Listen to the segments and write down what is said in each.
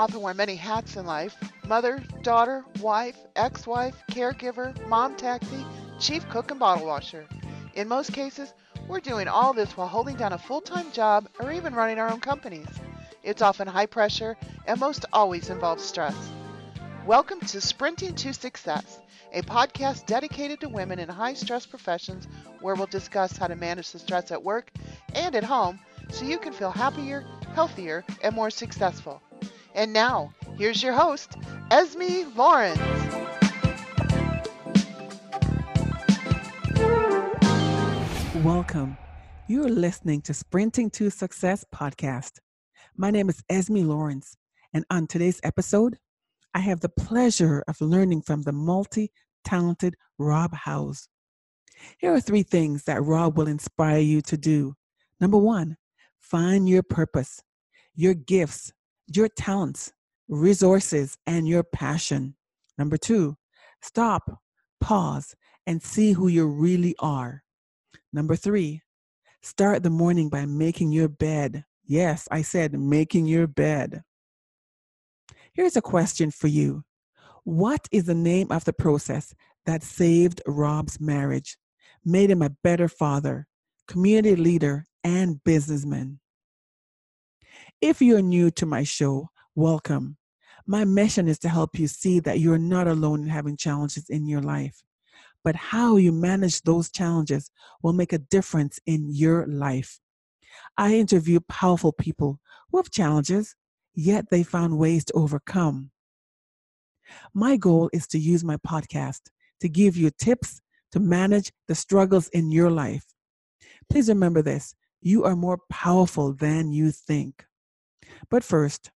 often wear many hats in life mother, daughter, wife, ex wife, caregiver, mom taxi, chief cook, and bottle washer. In most cases, we're doing all this while holding down a full time job or even running our own companies. It's often high pressure and most always involves stress. Welcome to Sprinting to Success, a podcast dedicated to women in high stress professions where we'll discuss how to manage the stress at work and at home so you can feel happier, healthier, and more successful. And now, here's your host, Esmie Lawrence. Welcome. You're listening to Sprinting to Success podcast. My name is Esmie Lawrence, and on today's episode, I have the pleasure of learning from the multi talented Rob Howze. Here are three things that Rob will inspire you to do. Number one, find your purpose, your gifts, your talents, resources, and your passion. Number two, stop, pause, and see who you really are. Number three, start the morning by making your bed. Yes, I said making your bed. Here's a question for you What is the name of the process that saved Rob's marriage, made him a better father, community leader, and businessman? If you're new to my show, welcome. My mission is to help you see that you're not alone in having challenges in your life, but how you manage those challenges will make a difference in your life. I interview powerful people who have challenges, yet they found ways to overcome. My goal is to use my podcast to give you tips to manage the struggles in your life. Please remember this you are more powerful than you think. But first,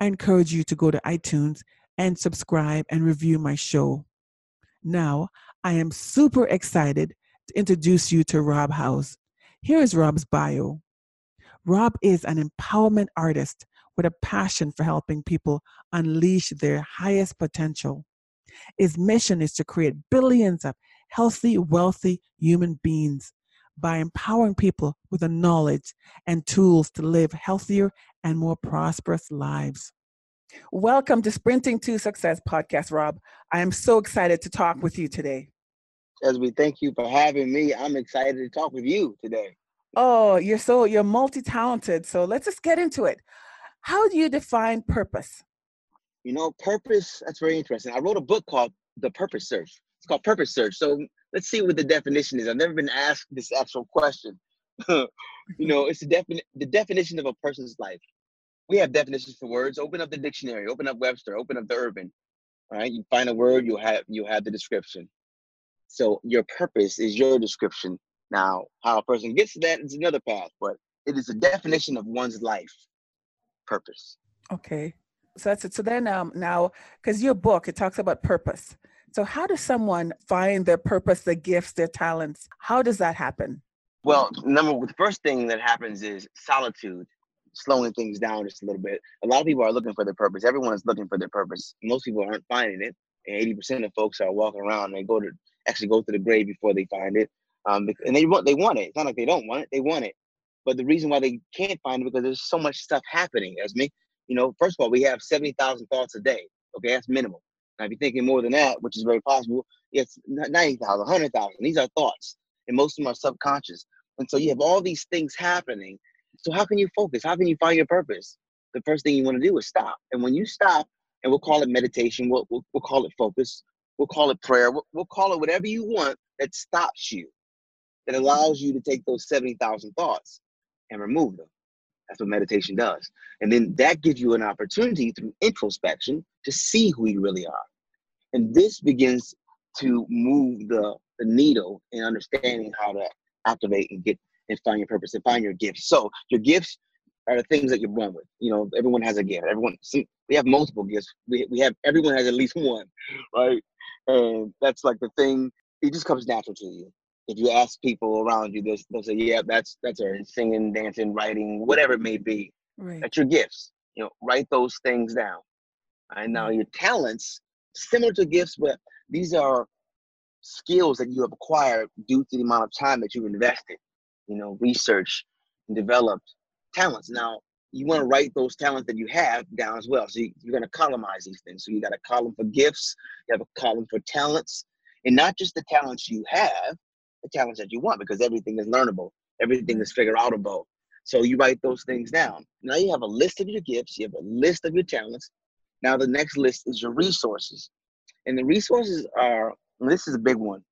I encourage you to go to iTunes and subscribe and review my show. Now, I am super excited to introduce you to Rob Howze. Here is Rob's bio. Rob is an empowerment artist with a passion for helping people unleash their highest potential. His mission is to create billions of healthy, wealthy human beings by empowering people with the knowledge and tools to live healthier and more prosperous lives. Welcome to Sprinting to Success podcast, Rob. I am so excited to talk with you today. As we thank you for having me, I'm excited to talk with you today. Oh, you're so you're multi-talented. So let's just get into it. How do you define purpose? You know, purpose, that's very interesting. I wrote a book called The Purpose Search. It's called Purpose Search. So let's see what the definition is. I've never been asked this actual question. you know, it's the, defini- the definition of a person's life. We have definitions for words. Open up the dictionary, open up Webster, open up the urban. Right, you find a word, you have you have the description. So your purpose is your description. Now, how a person gets to that is another path, but it is a definition of one's life purpose. Okay. So that's it. So then um now because your book it talks about purpose. So how does someone find their purpose, their gifts, their talents? How does that happen? Well, number the first thing that happens is solitude, slowing things down just a little bit. A lot of people are looking for their purpose. Everyone is looking for their purpose. Most people aren't finding it, and 80% of folks are walking around and they go to actually go to the grave before they find it. Um, and they want they want it. It's not like they don't want it; they want it. But the reason why they can't find it because there's so much stuff happening. Esmie, you know, first of all, we have 70,000 thoughts a day. Okay, that's minimal. Now, if you're thinking more than that, which is very possible, it's 90,000, 100,000. These are thoughts, and most of them are subconscious. And so you have all these things happening. So how can you focus? How can you find your purpose? The first thing you want to do is stop. And when you stop, and we'll call it meditation, we'll, we'll, we'll call it focus, we'll call it prayer, we'll, we'll call it whatever you want that stops you, that allows you to take those 70,000 thoughts and remove them. That's what meditation does. And then that gives you an opportunity through introspection to see who you really are. And this begins to move the, the needle in understanding how to activate and get and find your purpose and find your gifts. So your gifts are the things that you're born with. You know, everyone has a gift. Everyone see we have multiple gifts. We we have everyone has at least one, right? And that's like the thing. It just comes natural to you. If you ask people around you, they'll, they'll say, "Yeah, that's that's her singing, dancing, writing, whatever it may be. Right. That's your gifts. You know, write those things down. And now your talents, similar to gifts, but these are skills that you have acquired due to the amount of time that you've invested, you know, research and developed talents. Now, you want to write those talents that you have down as well. So you, are going to columnize these things. So you got a column for gifts, you have a column for talents, and not just the talents you have, the talents that you want, because everything is learnable, everything is figure outable. So you write those things down. Now you have a list of your gifts, you have a list of your talents. Now the next list is your resources. And the resources are, this is a big one.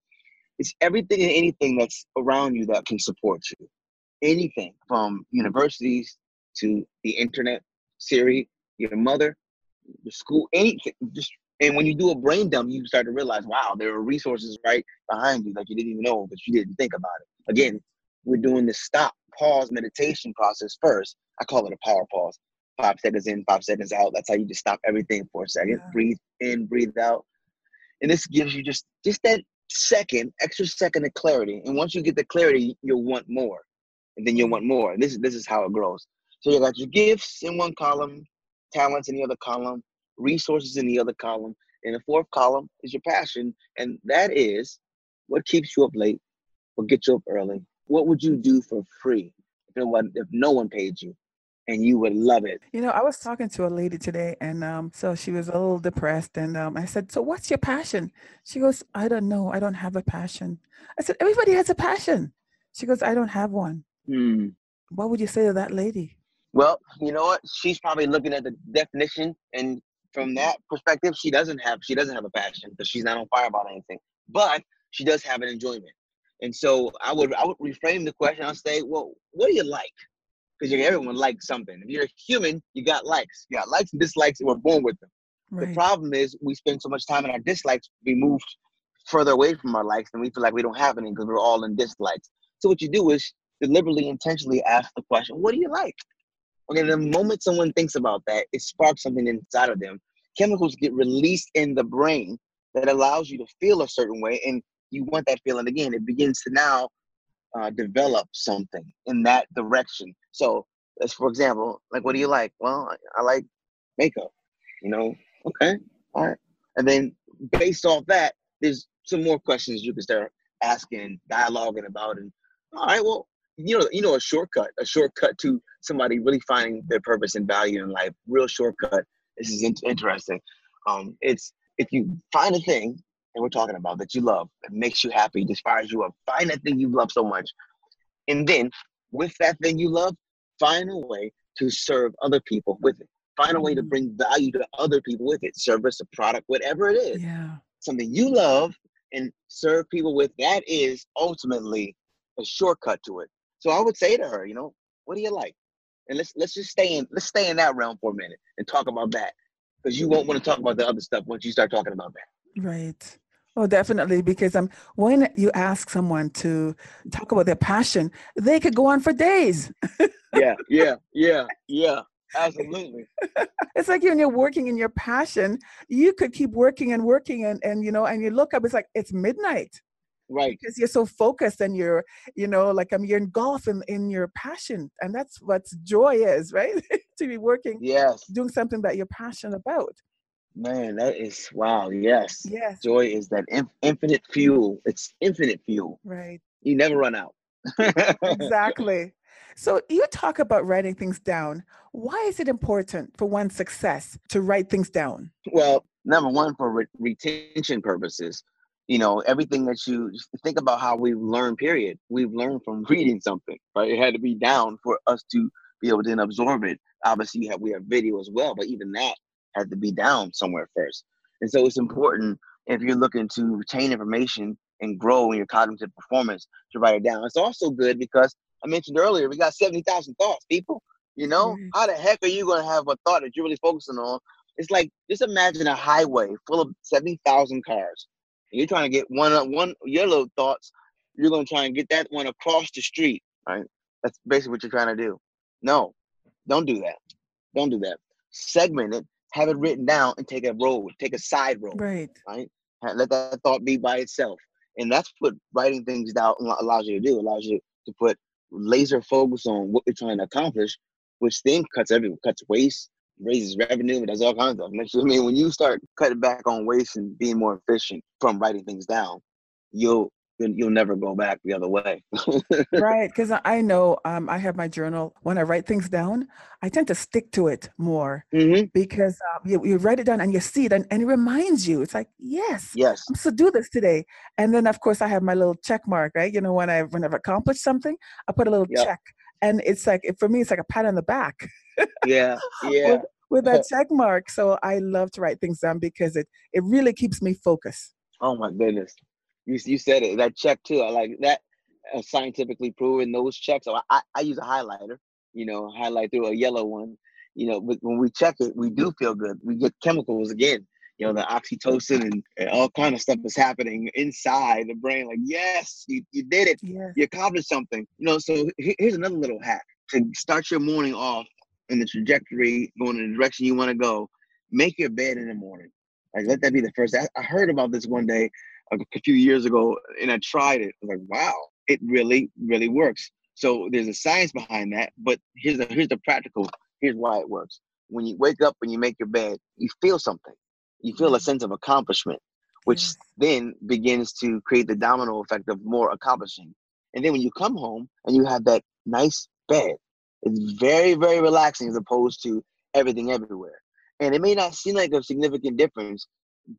It's everything and anything that's around you that can support you. Anything from universities to the internet, Siri, your mother, the school, anything. Just and when you do a brain dump, you start to realize, wow, there are resources right behind you that you didn't even know, but you didn't think about it. Again, we're doing the stop, pause meditation process first. I call it a power pause. Five seconds in, five seconds out. That's how you just stop everything for a second. Yeah. Breathe in, breathe out. And this gives you just just that second, extra second of clarity. And once you get the clarity, you'll want more. And then you'll want more. And this is this is how it grows. So you got your gifts in one column, talents in the other column, resources in the other column, and the fourth column is your passion, and that is what keeps you up late, what gets you up early. What would you do for free if it was if no one paid you? And you would love it. You know, I was talking to a lady today, and um, so she was a little depressed, and um, I said, "So, what's your passion?" She goes, "I don't know. I don't have a passion." I said, "Everybody has a passion." She goes, "I don't have one." Hmm. What would you say to that lady? Well, you know what? She's probably looking at the definition, and from that perspective, she doesn't have she doesn't have a passion because she's not on fire about anything. But she does have an enjoyment, and so I would I would reframe the question. I'll say, well, what do you like? Because everyone likes something. If you're a human, you got likes. You got likes and dislikes, and we're born with them. Right. The problem is we spend so much time in our dislikes, we move further away from our likes, and we feel like we don't have any because we're all in dislikes. So what you do is deliberately, intentionally ask the question, "What do you like?" Okay, the moment someone thinks about that, it sparks something inside of them. Chemicals get released in the brain that allows you to feel a certain way, and you want that feeling again. It begins to now uh, develop something in that direction. So, as for example, like, what do you like? Well, I, I like makeup. You know, okay, all right. And then based off that, there's some more questions you can start asking, dialoguing about, and all right, well, you know, you know, a shortcut, a shortcut to somebody really finding their purpose and value in life. Real shortcut. This is in- interesting. Um, it's if you find a thing, and we're talking about that you love, that makes you happy, just fires you up. Find that thing you love so much, and then with that thing you love, find a way to serve other people with it. Find a way to mm-hmm. bring value to other people with it. Service, a product, whatever it is. Yeah. Something you love and serve people with. That is ultimately a shortcut to it. So I would say to her, you know, what do you like? And let's let's just stay in let's stay in that realm for a minute and talk about that. Because you won't want to talk about the other stuff once you start talking about that. Right. Oh, definitely. Because um, when you ask someone to talk about their passion, they could go on for days. yeah, yeah, yeah, yeah. Absolutely. it's like when you're working in your passion, you could keep working and working and, and you know, and you look up, it's like it's midnight right because you're so focused and you're you know like i'm you're engulfed in, in your passion and that's what joy is right to be working yes doing something that you're passionate about man that is wow yes. Yes. Joy is that in, infinite fuel. It's infinite fuel. Right. You never run out. Exactly. So you talk about writing things down. Why is it important for one's success to write things down? Well number one for re- retention purposes. You know everything that you think about how we've learned period. We've learned from reading something right? It had to be down for us to be able to absorb it. Obviously have, we have video as well but even that had to be down somewhere first and so it's important if you're looking to retain information and grow in your cognitive performance to write it down it's also good because i mentioned earlier we got 70000 thoughts people you know mm-hmm. how the heck are you going to have a thought that you're really focusing on it's like just imagine a highway full of 70000 cars And you're trying to get one one your little thoughts, you're gonna try and get that one across the street, right? That's basically what you're trying to do. No, don't do that. Don't do that. Segment it, have it written down, and take a road, take a side road. Right. Right. Let that thought be by itself, and that's what writing things down allows you to do. Allows you to put laser focus on what you're trying to accomplish, which then cuts every cuts waste, raises revenue, does all kinds of stuff. I mean, when you start cutting back on waste and being more efficient from writing things down, you'll you'll never go back the other way. right, because I know um, I have my journal. When I write things down, I tend to stick to it more hmm because um, you, you write it down and you see it and, and it reminds you. It's like, yes, Yes. I'm supposed to do this today. And then of course I have my little check mark, right? You know, when I when I've accomplished something, I put a little Yep. check. And it's like for me, it's like a pat on the back Yeah. Yeah. with, with that check mark. So I love to write things down because it it really keeps me focused. Oh my goodness. You you said it. That check too. I like that. Uh, scientifically proven those checks. So I, I, I use a highlighter. You know, highlight through a yellow one. You know, but when we check it, we do feel good. We get chemicals again. You know, the oxytocin and, and all kind of stuff is happening inside the brain. Like, yes, you, you did it. Yes. You accomplished something. You know, so he- here's another little hack to start your morning off in the trajectory, going in the direction you want to go. Make your bed in the morning. Like, let that be the first. I, I heard about this one day a, a few years ago, and I tried it. I was like, wow, it really, really works. So there's a science behind that, but here's the here's the practical. Here's why it works. When you wake up and you make your bed, you feel something. You feel a Mhm. sense of accomplishment, which Yes. then begins to create the domino effect of more accomplishing. And then when you come home and you have that nice bed, it's very, very relaxing as opposed to everything everywhere. And it may not seem like a significant difference,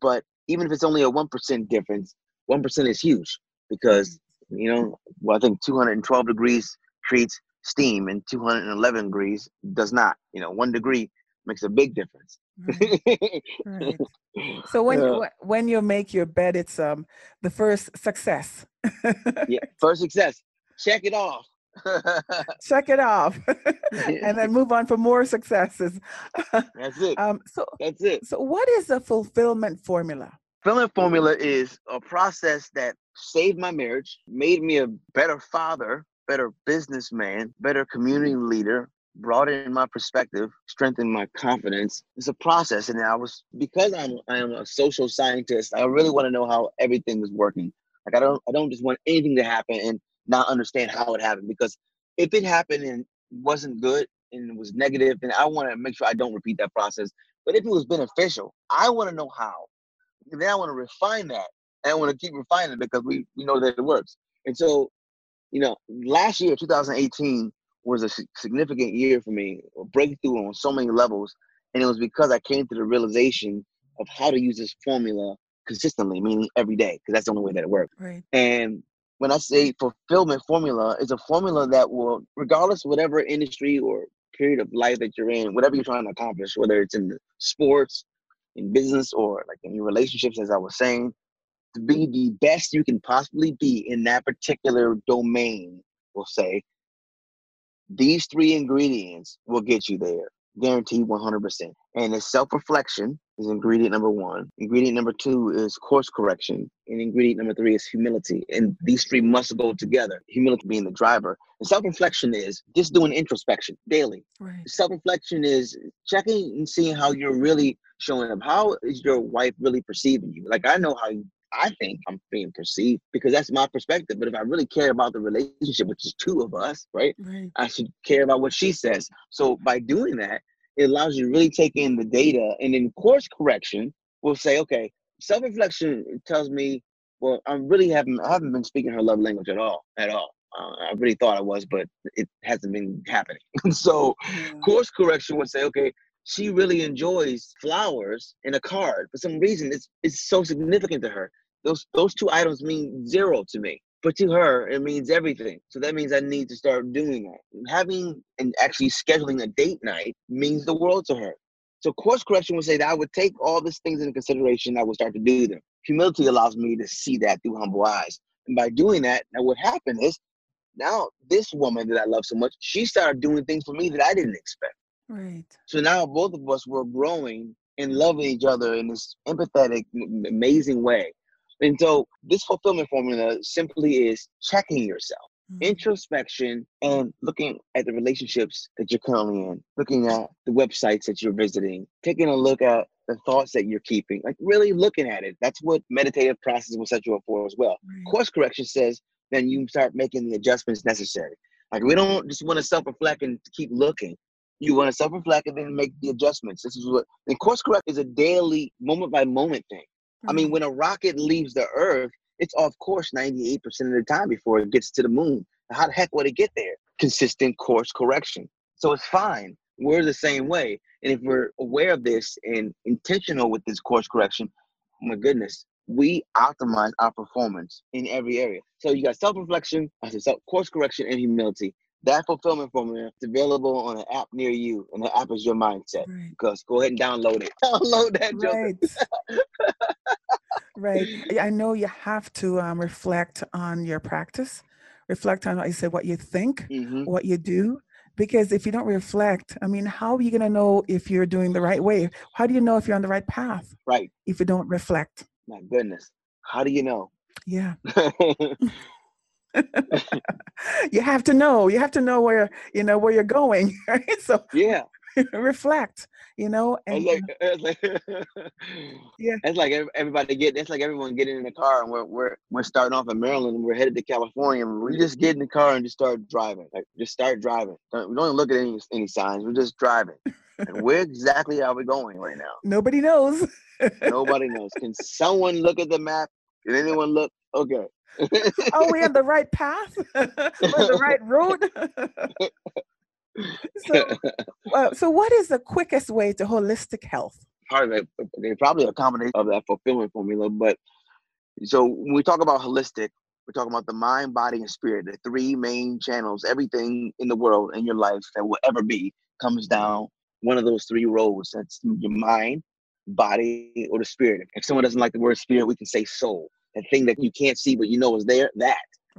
but even if it's only a 1% difference, 1% is huge because, you know, well, I think 212 degrees creates steam and 211 degrees does not. You know, one degree makes a big difference. Right, right. So when Yeah. when you make your bed, it's um the first success. yeah, first success. Check it off. Check it off, and then move on for more successes. That's it. um. So That's it. so what is the fulfillment formula? fulfillment formula is a process that saved my marriage, made me a better father, better businessman, better community leader, broadened my perspective, strengthened my confidence. It's a process, and I was because I'm I am a social scientist. I really want to know how everything is working. Like I don't I don't just want anything to happen and not understand how it happened because if it happened and wasn't good and was negative, then I want to make sure I don't repeat that process. But if it was beneficial, I want to know how. And then I want to refine that. And I want to keep refining it because we, we know that it works. And so, you know, last year, 2018, was a significant year for me, a breakthrough on so many levels. And it was because I came to the realization of how to use this formula consistently, meaning every day, because that's the only way that it works. Right. And when I say fulfillment formula, is a formula that will, regardless of whatever industry or period of life that you're in, whatever you're trying to accomplish, whether it's in sports, in business, or like in your relationships, as I was saying, to be the best you can possibly be in that particular domain, we'll say, these three ingredients will get you there, guaranteed 100%. And it's self reflection is ingredient number one. Ingredient number two is course correction. And ingredient number three is humility. And these three must go together, humility being the driver. And self reflection is just doing introspection daily. Right. Self reflection is checking and seeing how you're really showing up. How is your wife really perceiving you? Like, I know how you I think I'm being perceived because that's my perspective. But if I really care about the relationship, which is two of us, right? Right. I should care about what she says. So by doing that, it allows you to really take in the data and then course correction will say, okay, self-reflection tells me, well, i'm really haven't I haven't been speaking her love language at all, at all. Uh, I really thought I was, but it hasn't been happening. so Yeah. course correction would say, okay, she really enjoys flowers in a card. For some reason, it's it's so significant to her. Those those two items mean zero to me, but to her, it means everything. So that means I need to start doing that. Having and actually scheduling a date night means the world to her. So course correction would say that I would take all these things into consideration. I would start to do them. Humility allows me to see that through humble eyes. And by doing that, now what happened is now this woman that I love so much, she started doing things for me that I didn't expect. Right. So now both of us were growing and loving each other in this empathetic, amazing way. And so this fulfillment formula simply is checking yourself, Mhm. introspection, and looking at the relationships that you're currently in, looking at the websites that you're visiting, taking a look at the thoughts that you're keeping, like really looking at it. That's what meditative process will set you up for as well Right. course correction says then you start making the adjustments necessary. Like we don't just want to self-reflect and keep looking. You want to self-reflect and then make the adjustments. This is what and course correct is a daily moment by moment thing. I mean, mm-hmm. when a rocket leaves the earth, it's off course 98% of the time before it gets to the moon. How the heck would it get there? Consistent course correction. So it's fine. We're the same way. And if we're aware of this and intentional with this course correction, oh my goodness, we optimize our performance in every area. So you got self-reflection, I said self course correction and humility. That fulfillment formula is available on an app near you, and the app is your mindset. Right. Because go ahead and download it. Download that joke. Right. right. I know you have to um, reflect on your practice, reflect on what you said, what you think, Mhm. what you do. Because if you don't reflect, I mean, how are you going to know if you're doing the right way? How do you know if you're on the right path Right. if you don't reflect? My goodness. How do you know? Yeah. you have to know. You have to know where, you know, where you're going, right? So yeah. reflect, you know, and It's like, it's like Yeah. It's like everybody get. It's like everyone getting in the car, and we're we're we're starting off in Maryland, and we're headed to California. We just get in the car and just start driving. Like just start driving. Don't, we don't look at any any signs. We're just driving. and where exactly are we going right now? nobody knows. Nobody knows. Can someone look at the map? Can anyone look? Okay. Are we on the right path? On the right road? so, uh, so what is the quickest way to holistic health? part of it. Probably a combination of that fulfillment formula. But so when we talk about holistic, we're talking about the mind, body, and spirit, the three main channels. Everything in the world in your life that will ever be comes down one of those three roads. That's your mind, body, or the spirit. If someone doesn't like the word spirit, we can say soul. That thing that you can't see but you know is there. That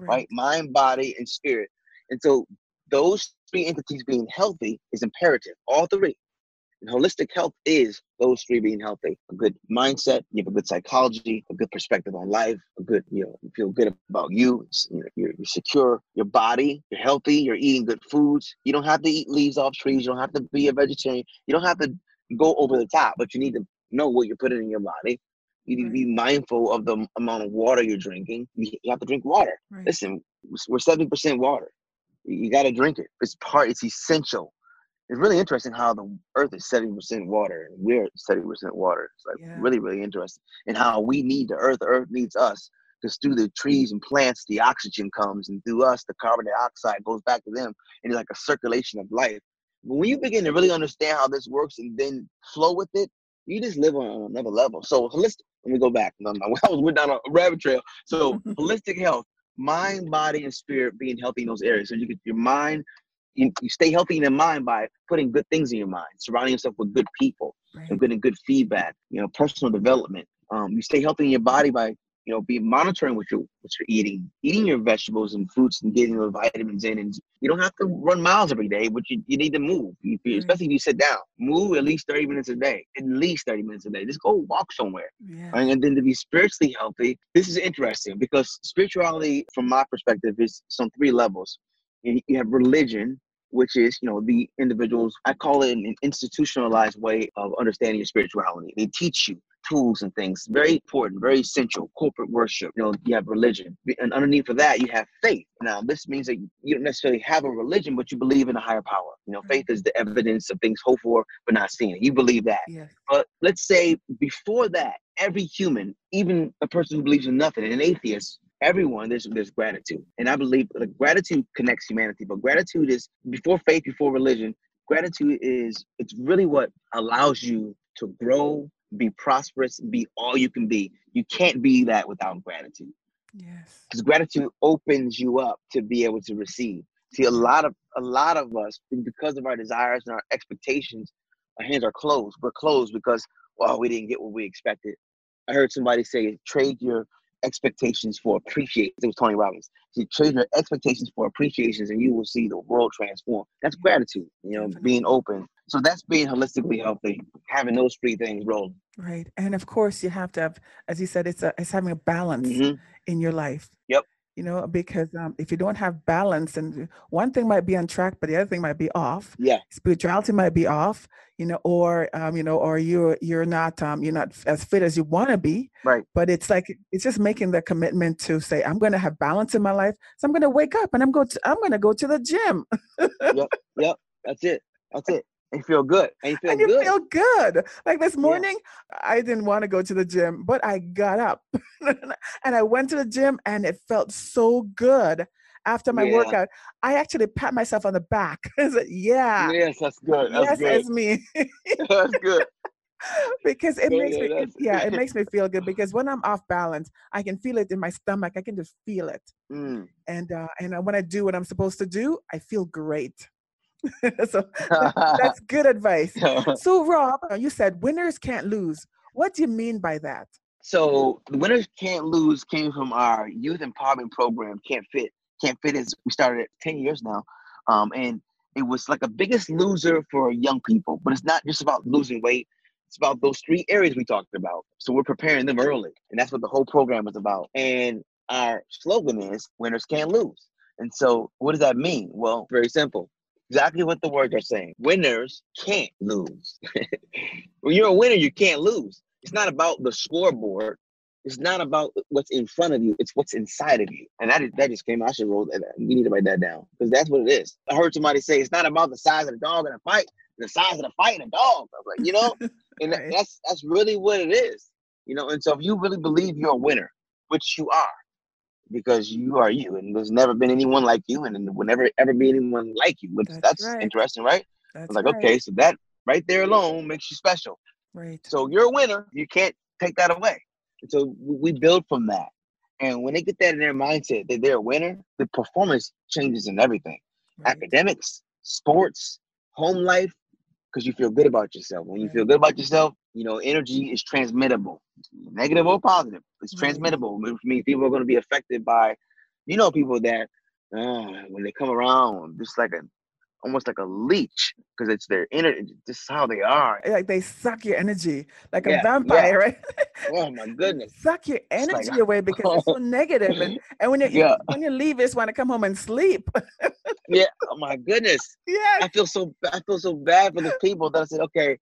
right? Mind, body, and spirit. And so those three entities being healthy is imperative. All three. And holistic health is those three being healthy. A good mindset, you have a good psychology, a good perspective on life, a good, you know, you feel good about you, it's- you know, you're, you're secure, your body, you're healthy, you're eating good foods. You don't have to eat leaves off trees, you don't have to be a vegetarian, you don't have to go over the top, but you need to know what you're putting in your body. You need to be mindful of the amount of water you're drinking. You you have to drink water. Right. Listen, we're 70% water. You got to drink it. It's part, it's essential. It's really interesting how the earth is 70% water and we're 70% water. It's like Yeah. really, really interesting. And how we need the earth, the earth needs us. Because through the trees and plants, the oxygen comes, and through us, the carbon dioxide goes back to them. And it's like a circulation of life. But when you begin to really understand how this works and then flow with it, you just live on another level. So holistic, let me go back. I was went down a rabbit trail. So holistic health, mind, body, and spirit being healthy in those areas. So you get your mind, you, you stay healthy in your mind by putting good things in your mind, surrounding yourself with good people Right. and getting good feedback, you know, personal development. Um, you stay healthy in your body by, you know, be monitoring what you're what you're eating, eating your vegetables and fruits and getting the vitamins in. And you don't have to run miles every day, but you, you need to move. You, Right. especially if you sit down. Move at least 30 minutes a day. At least 30 minutes a day. Just go walk somewhere. Yeah. Right? And then to be spiritually healthy, this is interesting because spirituality, from my perspective, is on three levels. You you have religion, which is, you know, the individuals, I call it an institutionalized way of understanding your spirituality. They teach you tools and things, very important, very essential. Corporate worship, you know, you have religion. And underneath of that, you have faith. Now, this means that you don't necessarily have a religion, but you believe in a higher power. You know, faith is the evidence of things hoped for, but not seen. You believe that. Yes. But let's say before that, every human, even a person who believes in nothing, an atheist, everyone, there's there's gratitude. And I believe that gratitude connects humanity. But gratitude is before faith, before religion, gratitude is it's really what allows you to grow, be prosperous, be all you can be. You can't be that without gratitude. Yes. Because gratitude opens you up to be able to receive. See, a lot of a lot of us, because of our desires and our expectations, our hands are closed. We're closed because well, we didn't get what we expected. I heard somebody say, trade your expectations for appreciation. It was Tony Robbins. He trade your expectations for appreciations, and you will see the world transform. That's gratitude. You know, Definitely. being open. So that's being holistically healthy. Having those three things rolling. Right. And of course, you have to have, as you said, it's a, it's having a balance Mhm. in your life. Yep. You know, because um, if you don't have balance, and one thing might be on track, but the other thing might be off. Yeah. Spirituality might be off. You know, or um, you know, or you're you're not um, you're not as fit as you want to be. Right. But it's like it's just making the commitment to say, I'm going to have balance in my life. So I'm going to wake up and I'm going to I'm going to go to the gym. Yep. Yep. That's it. That's it. And you feel good. And you feel and you good. feel good. Like this morning, I didn't want to go to the gym, but I got up and I went to the gym and it felt so good after my Yeah. workout. I actually pat myself on the back. I said, yeah. yes, that's good. That's yes, good. it's me. that's good. because it Yeah, makes me it- yeah, it makes me feel good because when I'm off balance, I can feel it in my stomach. I can just feel it. Mm. And uh and uh, when I do what I'm supposed to do, I feel great. so that's good advice. So Rob, uh, you said winners can't lose. What do you mean by that? So the winners can't lose came from our youth empowerment program. Can't fit. Can't fit is we started it ten years now, um, and it was like a biggest loser for young people. But it's not just about losing weight. It's about those three areas we talked about. So we're preparing them early, and that's what the whole program is about. And our slogan is "Winners can't lose." And so, what does that mean? Well, very simple. Exactly what the words are saying. Winners can't lose. when you're a winner, you can't lose. It's not about the scoreboard. It's not about what's in front of you. It's what's inside of you. And that is, that just came. I should roll that. Uh, we need to write that down because that's what it is. I heard somebody say it's not about the size of the dog in a fight. The size of the fight in a dog. I was like, you know, and Right. that's that's really what it is. You know, and so if you really believe you're a winner, which you are, because you are you, and there's never been anyone like you, and there will never ever be anyone like you. Which That's that's, right. interesting, right? I That's was like, right, okay, so that right there alone makes you special. Right. So you're a winner. You can't take that away. And so we we build from that. And when they get that in their mindset that they're a winner, the performance changes in everything right. academics, sports, home life, because you feel good about yourself. When you feel good about yourself, you know, energy is transmittable, negative or positive. It's Right. transmittable, which means people are going to be affected by, you know, people that uh, when they come around, just like a, almost like a leech, because it's their energy, just how they are. Like they suck your energy like Yeah, a vampire, right? Oh my goodness. suck your like- energy away because it's so. And, and when you Yeah. when you leave, just want to come home and sleep. Yeah. Oh my goodness. yeah. I feel so I feel so bad for the people that I said, okay,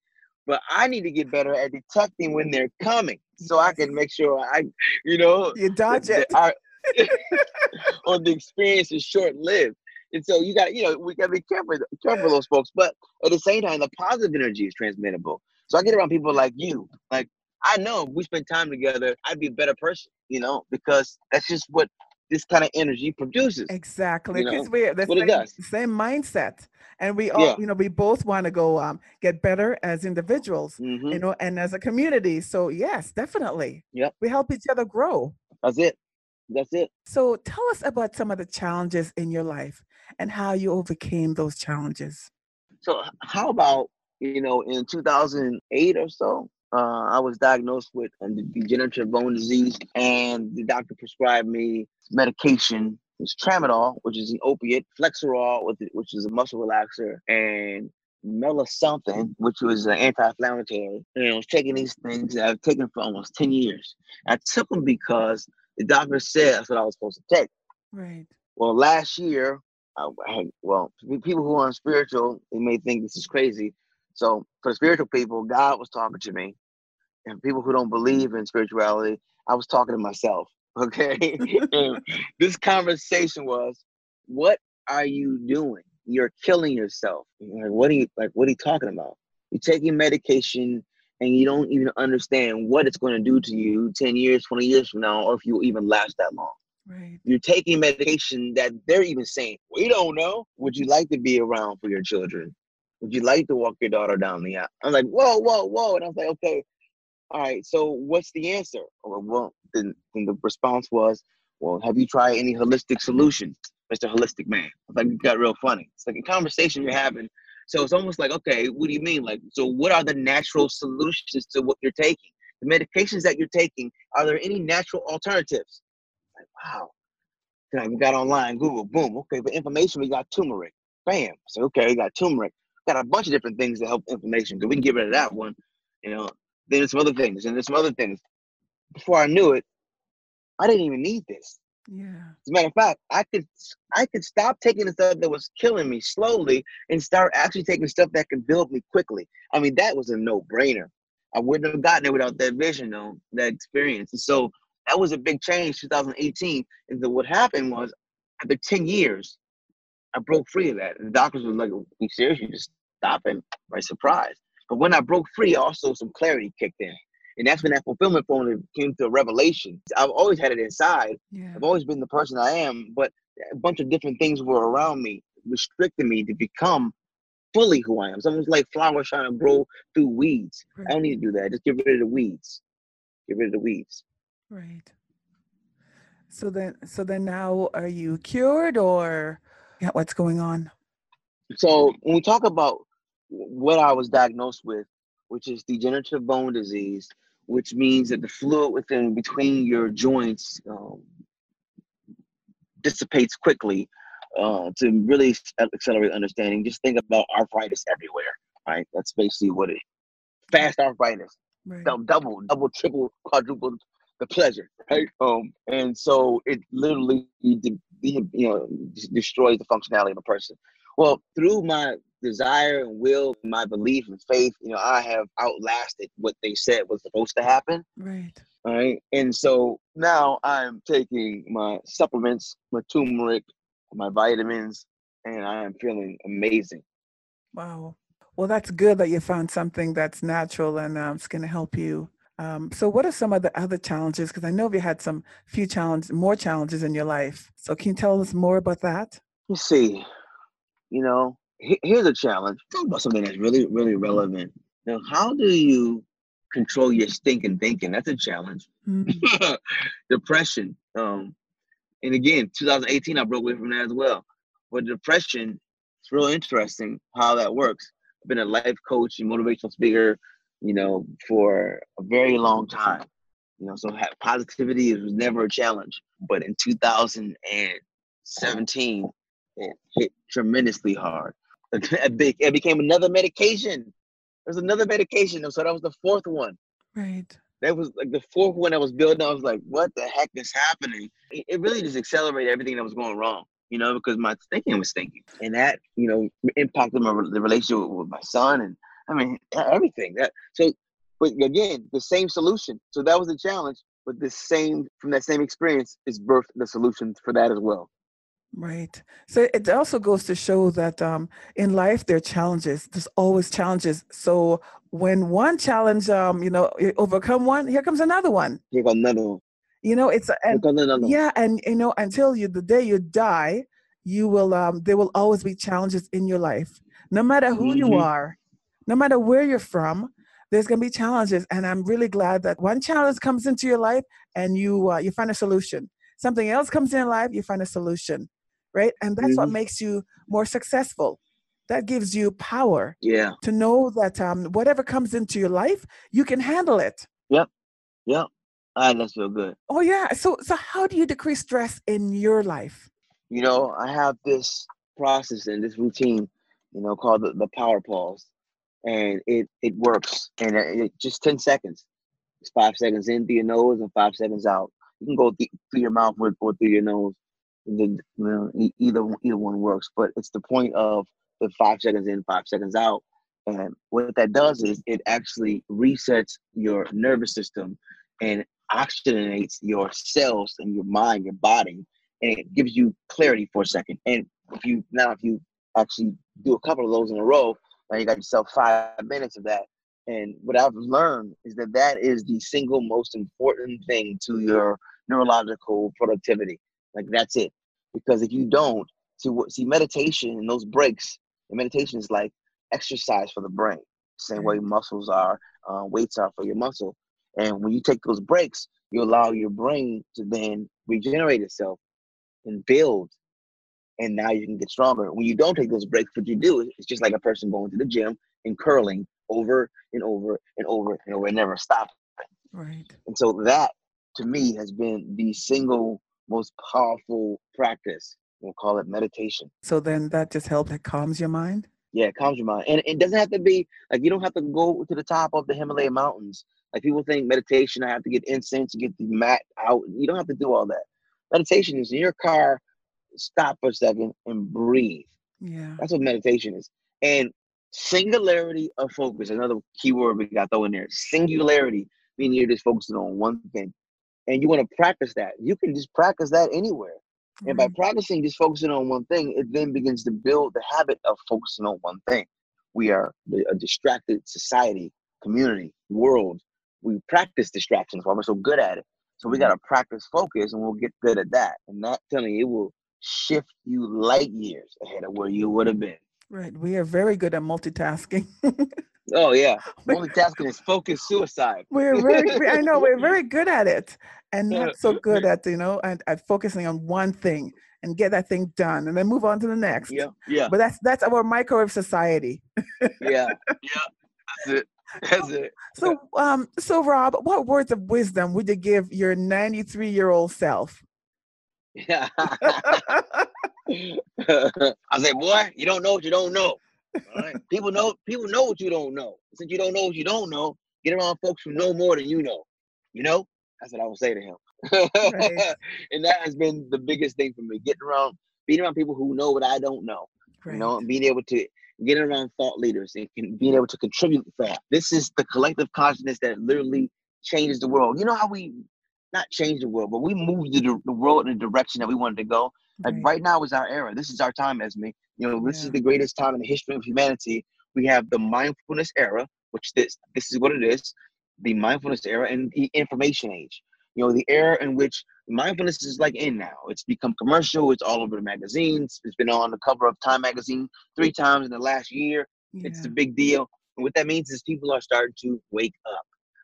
but I need to get better at detecting when they're coming, so I can make sure I, you know, You dodge it. our- or the experience is short lived. And so you got, you know, we gotta be careful, careful of those folks. But at the same time, the positive energy is transmittable. So I get around people like you. Like I know if we spend time together, I'd be a better person, you know, because that's just what this kind of energy produces. Exactly, you know, because we're the same, does. same mindset, and we all, Yeah. you know, we both want to go um, get better as individuals, Mhm. you know, and as a community. So yes, definitely. Yep. We help each other grow. That's it. That's it. So tell us about some of the challenges in your life and how you overcame those challenges. So how about you know in 2008 or so, uh, I was diagnosed with um, de- degenerative bone disease, and the doctor prescribed me medication. It's tramadol, which is an opiate, Flexeril, which is a muscle relaxer, and Mela something, which was an anti-inflammatory. And I was taking these things that I've taken for almost 10 years. I took them because the doctor said that's what I was supposed to take. Right. Well, last year, I, had, well, people who aren't spiritual, they may think this is crazy. So for the spiritual people, God was talking to me, and people who don't believe in spirituality, I was talking to myself. Okay, this conversation was, "What are you doing? You're killing yourself. Like, what are you like? What are you talking about? You're taking medication." And you don't even understand what it's going to do to you 10 years, 20 years from now, or if you even last that long Right. you're taking medication that they're even saying, we don't know. Would you like to be around for your children? Would you like to walk your daughter down the aisle? I'm like, whoa, whoa, whoa. And I was like, okay, all right, so what's the answer? Well, well then, then the response was, well, have you tried any holistic solutions, Mr. Holistic Man? Like, it got real funny. It's like a conversation you're having. So it's almost like, okay, what do you mean? Like, so what are the natural solutions to what you're taking? The medications that you're taking, are there any natural alternatives? Like, wow. Then I got online, Google, boom. Okay, for inflammation, we got turmeric. Bam. So okay, we got turmeric. Got a bunch of different things to help inflammation. Because we can get rid of that one, you know. Then there's some other things, and there's some other things. Before I knew it, I didn't even need this. Yeah. As a matter of fact, I could I could stop taking the stuff that was killing me slowly and start actually taking stuff that could build me quickly. I mean, that was a no-brainer. I wouldn't have gotten it without that vision, though, that experience. And so that was a big change, 2018. And so what happened was, after 10 years, I broke free of that. And the doctors were like, "Are you serious? You just stopping, by Surprise. But when I broke free, also some clarity kicked in. And that's when that fulfillment formula came to a revelation. I've always had it inside. Yeah. I've always been the person I am, but a bunch of different things were around me, restricting me to become fully who I am. So It's almost like flowers trying to grow through weeds. I don't need to do that. Just get rid of the weeds. Get rid of the weeds. Right. So then, so then now, are you cured or yeah, what's going on? So when we talk about what I was diagnosed with, which is degenerative bone disease, which means that the fluid within between your joints um, dissipates quickly. Uh, to really accelerate understanding, just think about arthritis everywhere, right? That's basically what it. Fast arthritis, Right. double, double, triple, quadruple the pleasure, right? Um, and so it literally, de- de- you know, destroys the functionality of a person. Well, through my desire and will, my belief and faith, you know, I have outlasted what they said was supposed to happen. Right. All right. And so now I'm taking my supplements, my turmeric, my vitamins, and I am feeling amazing. Wow. Well, that's good that you found something that's natural and um, it's going to help you. Um, so, what are some of the other challenges? Because I know you had some few challenges, more challenges in your life. So, can you tell us more about that? Let's see. You know, here's a challenge. Talk about something that's really, really relevant. Now, how do you control your stinking thinking? That's a challenge. Mm, depression. Um, and again, 2018, I broke away from that as well. But depression, it's real interesting how that works. I've been a life coach and motivational speaker, you know, for a very long time. You know, so positivity was never a challenge. But in 2017, it hit tremendously hard. It be- it became another medication. There's another medication, so that was the fourth one right. that was like the fourth one that was building. I was like, what the heck is happening? It, really just accelerated everything that was going wrong, you know, because my thinking was thinking. And that, you know, impacted my the relationship with my son and I mean everything. That so but again, the same solution. So that was the challenge, but the same from that same experience is birthed the solution for that as well. Right. So it also goes to show that um, in life there are challenges. There's always challenges. So when one challenge, um, you know, you overcome one, here comes another one. Here goes another one. You know, it's and yeah, and you know, until you the day you die, you will um, there will always be challenges in your life, no matter who you Mhm. are, no matter where you're from. There's gonna be challenges, and I'm really glad that one challenge comes into your life and you uh, you find a solution. Something else comes in life, you find a solution, right? And that's what Mhm. makes you more successful. That gives you power Yeah. to know that um, whatever comes into your life, you can handle it. Yep. Yep. Ah, that feel good. Oh yeah. So so how do you decrease stress in your life? you know, I have this process and this routine, you know, called the, the power pause, and it it works. And it, it just ten seconds. It's five seconds in through your nose and five seconds out. You can go th- through your mouth or, or through your nose. The, either either one works, but it's the point of the five seconds in, five seconds out. And what that does is it actually resets your nervous system and oxygenates your cells and your mind, your body, and it gives you clarity for a second. And if you now if you actually do a couple of those in a row, now you got yourself five minutes of that. And what I've learned is that that is the single most important thing to your neurological productivity. Like that's it. Because if you don't, see what see meditation and those breaks, and meditation is like exercise for the brain. Same way muscles are, uh, weights are for your muscle. And when you take those breaks, you allow your brain to then regenerate itself and build. And now you can get stronger. When you don't take those breaks, what you do is it's just like a person going to the gym and curling over and over and over and over and never stop. Right. And so that to me has been the single most powerful practice. We'll call it meditation. So then that just helps. It calms your mind. Yeah, it calms your mind. And it doesn't have to be like you don't have to go to the top of the Himalaya mountains. Like people think meditation, I have to get incense to get the mat out. You don't have to do all that. Meditation is in your car, stop for a second and breathe. Yeah. That's what meditation is. And singularity of focus, another keyword we got throw in there. Singularity, meaning you're just focusing on one thing. And you want to practice that. You can just practice that anywhere. And by mm-hmm. practicing just focusing on one thing, it then begins to build the habit of focusing on one thing. we are a distracted society, community, world. We practice distractions while we're so good at it. So we mm-hmm. got to practice focus and we'll get good at that. And not telling you, it will shift you light years ahead of where you would have been. Right. We are very good at multitasking. oh yeah. Multitasking is focus suicide. We're very I know we're very good at it and not so good at, you know, at, at focusing on one thing and get that thing done and then move on to the next. Yeah. Yeah. But that's that's our microwave society. yeah. Yeah. That's it. That's it. So um so Rob, what words of wisdom would you give your 93 year old self? Yeah. I say, boy, you don't know what you don't know. All right. people know people know what you don't know. Since you don't know what you don't know, get around folks who know more than you know. You know? That's what I would say to him. Right. and that has been the biggest thing for me. Getting around being around people who know what I don't know. Right. You know, and being able to get around thought leaders and being able to contribute thought. This is the collective consciousness that literally changes the world. You know how we not change the world, but we move the, the world in the direction that we wanted to go. Like right. right now is our era. This is our time, Esmie. You know, this yeah. is the greatest time in the history of humanity. We have the mindfulness era, which this this is what it is, the mindfulness era and the information age. You know, the era in which mindfulness is like in now. It's become commercial. It's all over the magazines. It's been on the cover of Time magazine three times in the last year. Yeah. It's a big deal. And what that means is people are starting to wake up.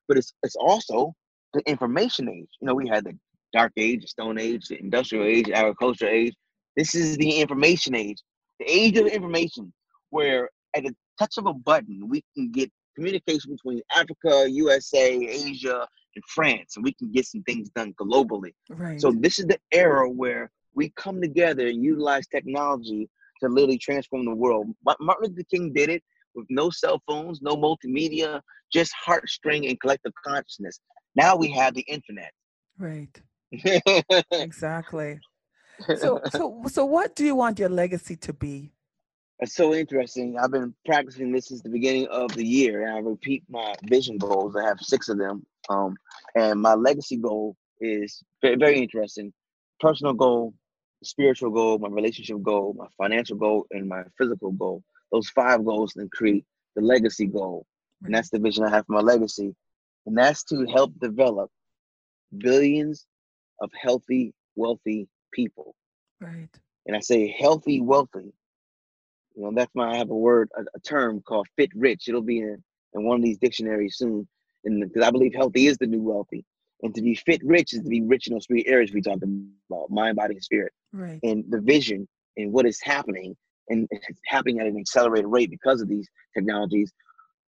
But it's it's also the information age. You know, we had the dark age, the stone age, the industrial age, agricultural age. This is the information age, the age of information, where at the touch of a button, we can get communication between Africa, USA, Asia, and France, and we can get some things done globally. Right. So this is the era where we come together and utilize technology to literally transform the world. Martin Luther King did it with no cell phones, no multimedia, just heartstring and collective consciousness. Now we have the internet. Right. exactly. So so so what do you want your legacy to be? It's so interesting. I've been practicing this since the beginning of the year, and I repeat my vision goals. I have six of them. Um, and my legacy goal is very, very interesting. Personal goal, spiritual goal, my relationship goal, my financial goal, and my physical goal. Those five goals then create the legacy goal, and that's the vision I have for my legacy and that's to help develop billions of healthy, wealthy people. Right. And I say healthy, wealthy. You know, that's why I have a word, a, a term called fit rich. It'll be in, in one of these dictionaries soon. And because I believe healthy is the new wealthy. And to be fit rich is to be rich in those three areas we talked about mind, body, and spirit. Right. And the vision and what is happening, and it's happening at an accelerated rate because of these technologies,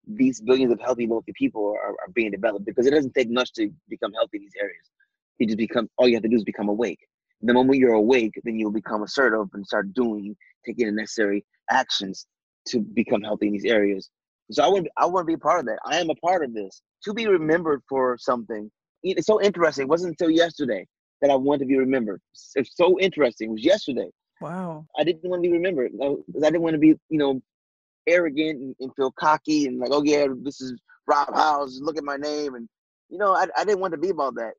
these billions of healthy, wealthy people are, are being developed because it doesn't take much to become healthy in these areas. You just become all you have to do is become awake. The moment you're awake, then you'll become assertive and start doing, taking the necessary actions to become healthy in these areas. So I want I want to be a part of that. I am a part of this. To be remembered for something. It's so interesting. It wasn't until yesterday that I wanted to be remembered. It's so interesting. It was yesterday. Wow. I didn't want to be remembered because I didn't want to be, you know, arrogant and, and, feel cocky and like, oh yeah, this is Rob Howze. Look at my name, and you know, I, I didn't want to be about that.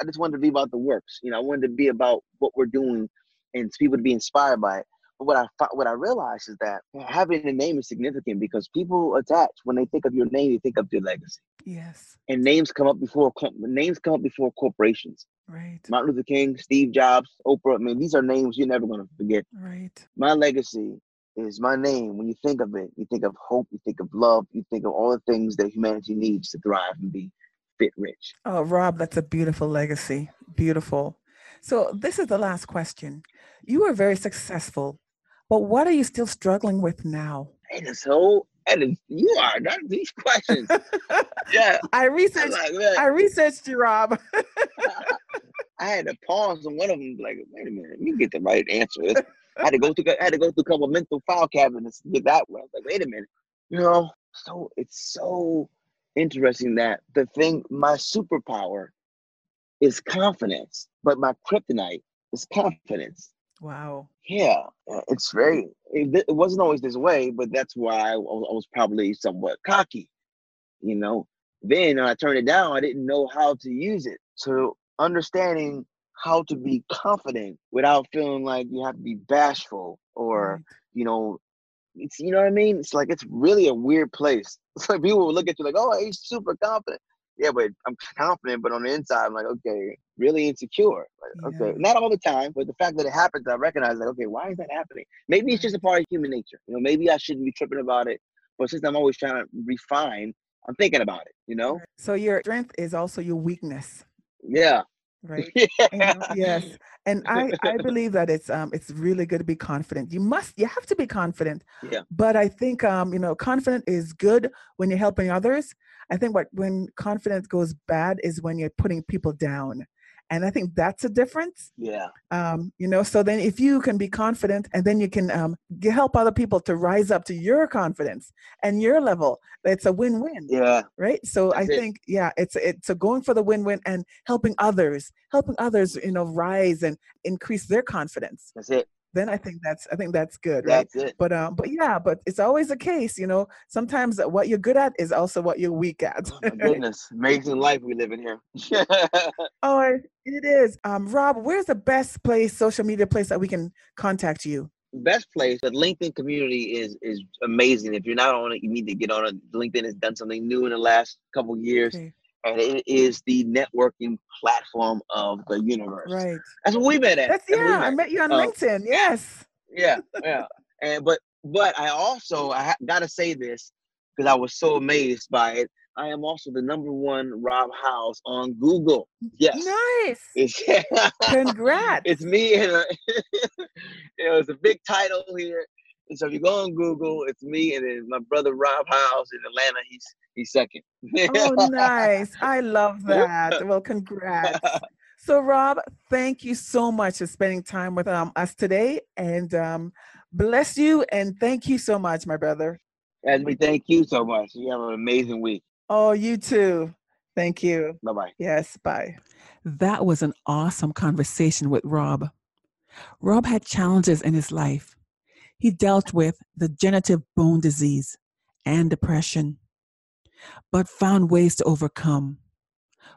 I just wanted to be about the works. You know, I wanted to be about what we're doing and people to be inspired by it. But what I what I realized is that having a name is significant because people attach when they think of your name, they think of your legacy. Yes. And names come up before names come up before corporations. Right. Martin Luther King, Steve Jobs, Oprah. I mean, these are names you're never going to forget. Right. My legacy is my name. When you think of it, you think of hope, you think of love, you think of all the things that humanity needs to thrive and be fit rich. Oh, Rob, that's a beautiful legacy. Beautiful. So, this is the last question. You are very successful, but what are you still struggling with now? And so, and you are not these questions. yeah, I researched. Like, I researched you, Rob. I had to pause on one of them. Like, wait a minute, let me get the right answer. I had to go through I had to go through a couple mental file cabinets to get that one. I was like, wait a minute. You know, so it's so interesting that the thing my superpower is confidence, but my kryptonite is confidence. Wow. Yeah, uh, it's very. It, it wasn't always this way, but that's why I, I was probably somewhat cocky. You know, then when I turned it down, I didn't know how to use it. So understanding how to be confident without feeling like you have to be bashful or you know it's you know what I mean. It's like it's really a weird place. It's like people will look at you like, oh, he's super confident. Yeah, but I'm confident, but on the inside, I'm like, okay, really insecure. Like, Yeah. okay, not all the time, but the fact that it happens, I recognize like, okay, why is that happening? Maybe it's just a part of human nature. You know, maybe I shouldn't be tripping about it. But since I'm always trying to refine, I'm thinking about it. You know? So your strength is also your weakness, Yeah. Right? yeah. Yes and i i believe that it's um it's really good to be confident you must you have to be confident Yeah. but i think um you know confident is good when you're helping others i think what when confidence goes bad is when you're putting people down and i think that's a difference Yeah. um you know so then if you can be confident and then you can um g- help other people to rise up to your confidence and your level it's a win-win Yeah. right so i it. think yeah it's it's so going for the win-win and helping others helping others you know rise and increase their confidence That's it. Then i think that's i think that's good right That's it. but um but yeah but it's always a case you know sometimes what you're good at is also what you're weak at Oh, my goodness. Amazing life we live in here. oh it- it is um rob where's the best place social media place that we can contact you best place. The LinkedIn community is is amazing. If you're not on it, you need to get on it. LinkedIn has done something new in the last couple years, Okay, and it is the networking platform of the universe. right That's what we met at. that's we yeah i met. met you on Uh, linkedin yes Yeah, yeah. And but but I also I ha- gotta say this because I was so amazed by it. I am also the number one Rob Howze on Google. Yes, nice it's congrats it's me and a, you know, a big title here. And so if you go on Google, it's me and then my brother Rob House in Atlanta. He's he's second. Oh, nice. I love that. Well, congrats. So, Rob, thank you so much for spending time with um, us today and um, bless you and thank you so much, my brother. And we thank you so much. You have an amazing week. Oh, you too. Thank you. Bye bye. Yes, bye. That was an awesome conversation with Rob. Rob had challenges in his life. He dealt with degenerative bone disease and depression, but found ways to overcome.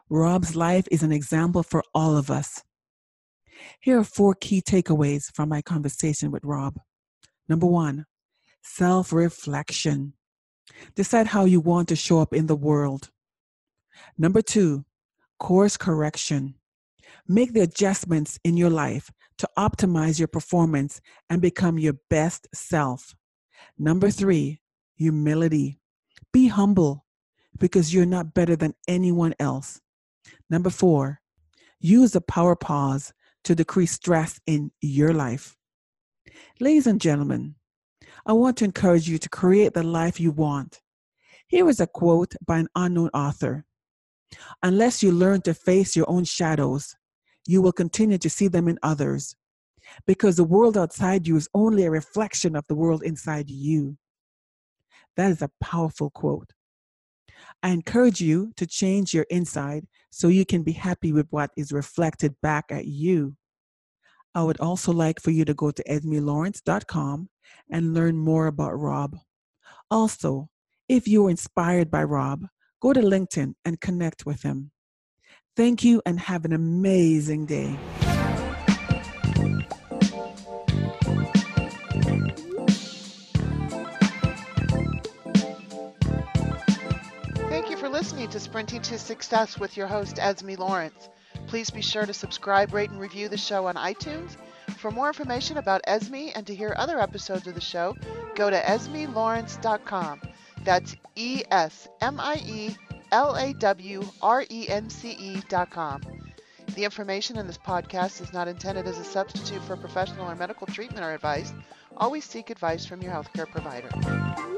Rob's life is an example for all of us. Here are four key takeaways from my conversation with Rob. Number one, self reflection. Decide how you want to show up in the world. Number two, course correction. Make the adjustments in your life to optimize your performance and become your best self. Number three, humility. Be humble because you're not better than anyone else. Number four, use the power pause to decrease stress in your life. Ladies and gentlemen, I want to encourage you to create the life you want. Here is a quote by an unknown author Unless you learn to face your own shadows, you will continue to see them in others because the world outside you is only a reflection of the world inside you. That is a powerful quote. I encourage you to change your inside so you can be happy with what is reflected back at you. I would also like for you to go to esmielawrence.com and learn more about Rob. Also, if you were inspired by Rob, go to LinkedIn and connect with him. Thank you and have an amazing day. For listening to Sprinting to Success with your host, Esmie Lawrence. Please be sure to subscribe, rate, and review the show on iTunes. For more information about Esmie and to hear other episodes of the show, go to esmielawrence.com. That's E S M I E L A W R E N C E.com. The information in this podcast is not intended as a substitute for professional or medical treatment or advice. Always seek advice from your healthcare provider.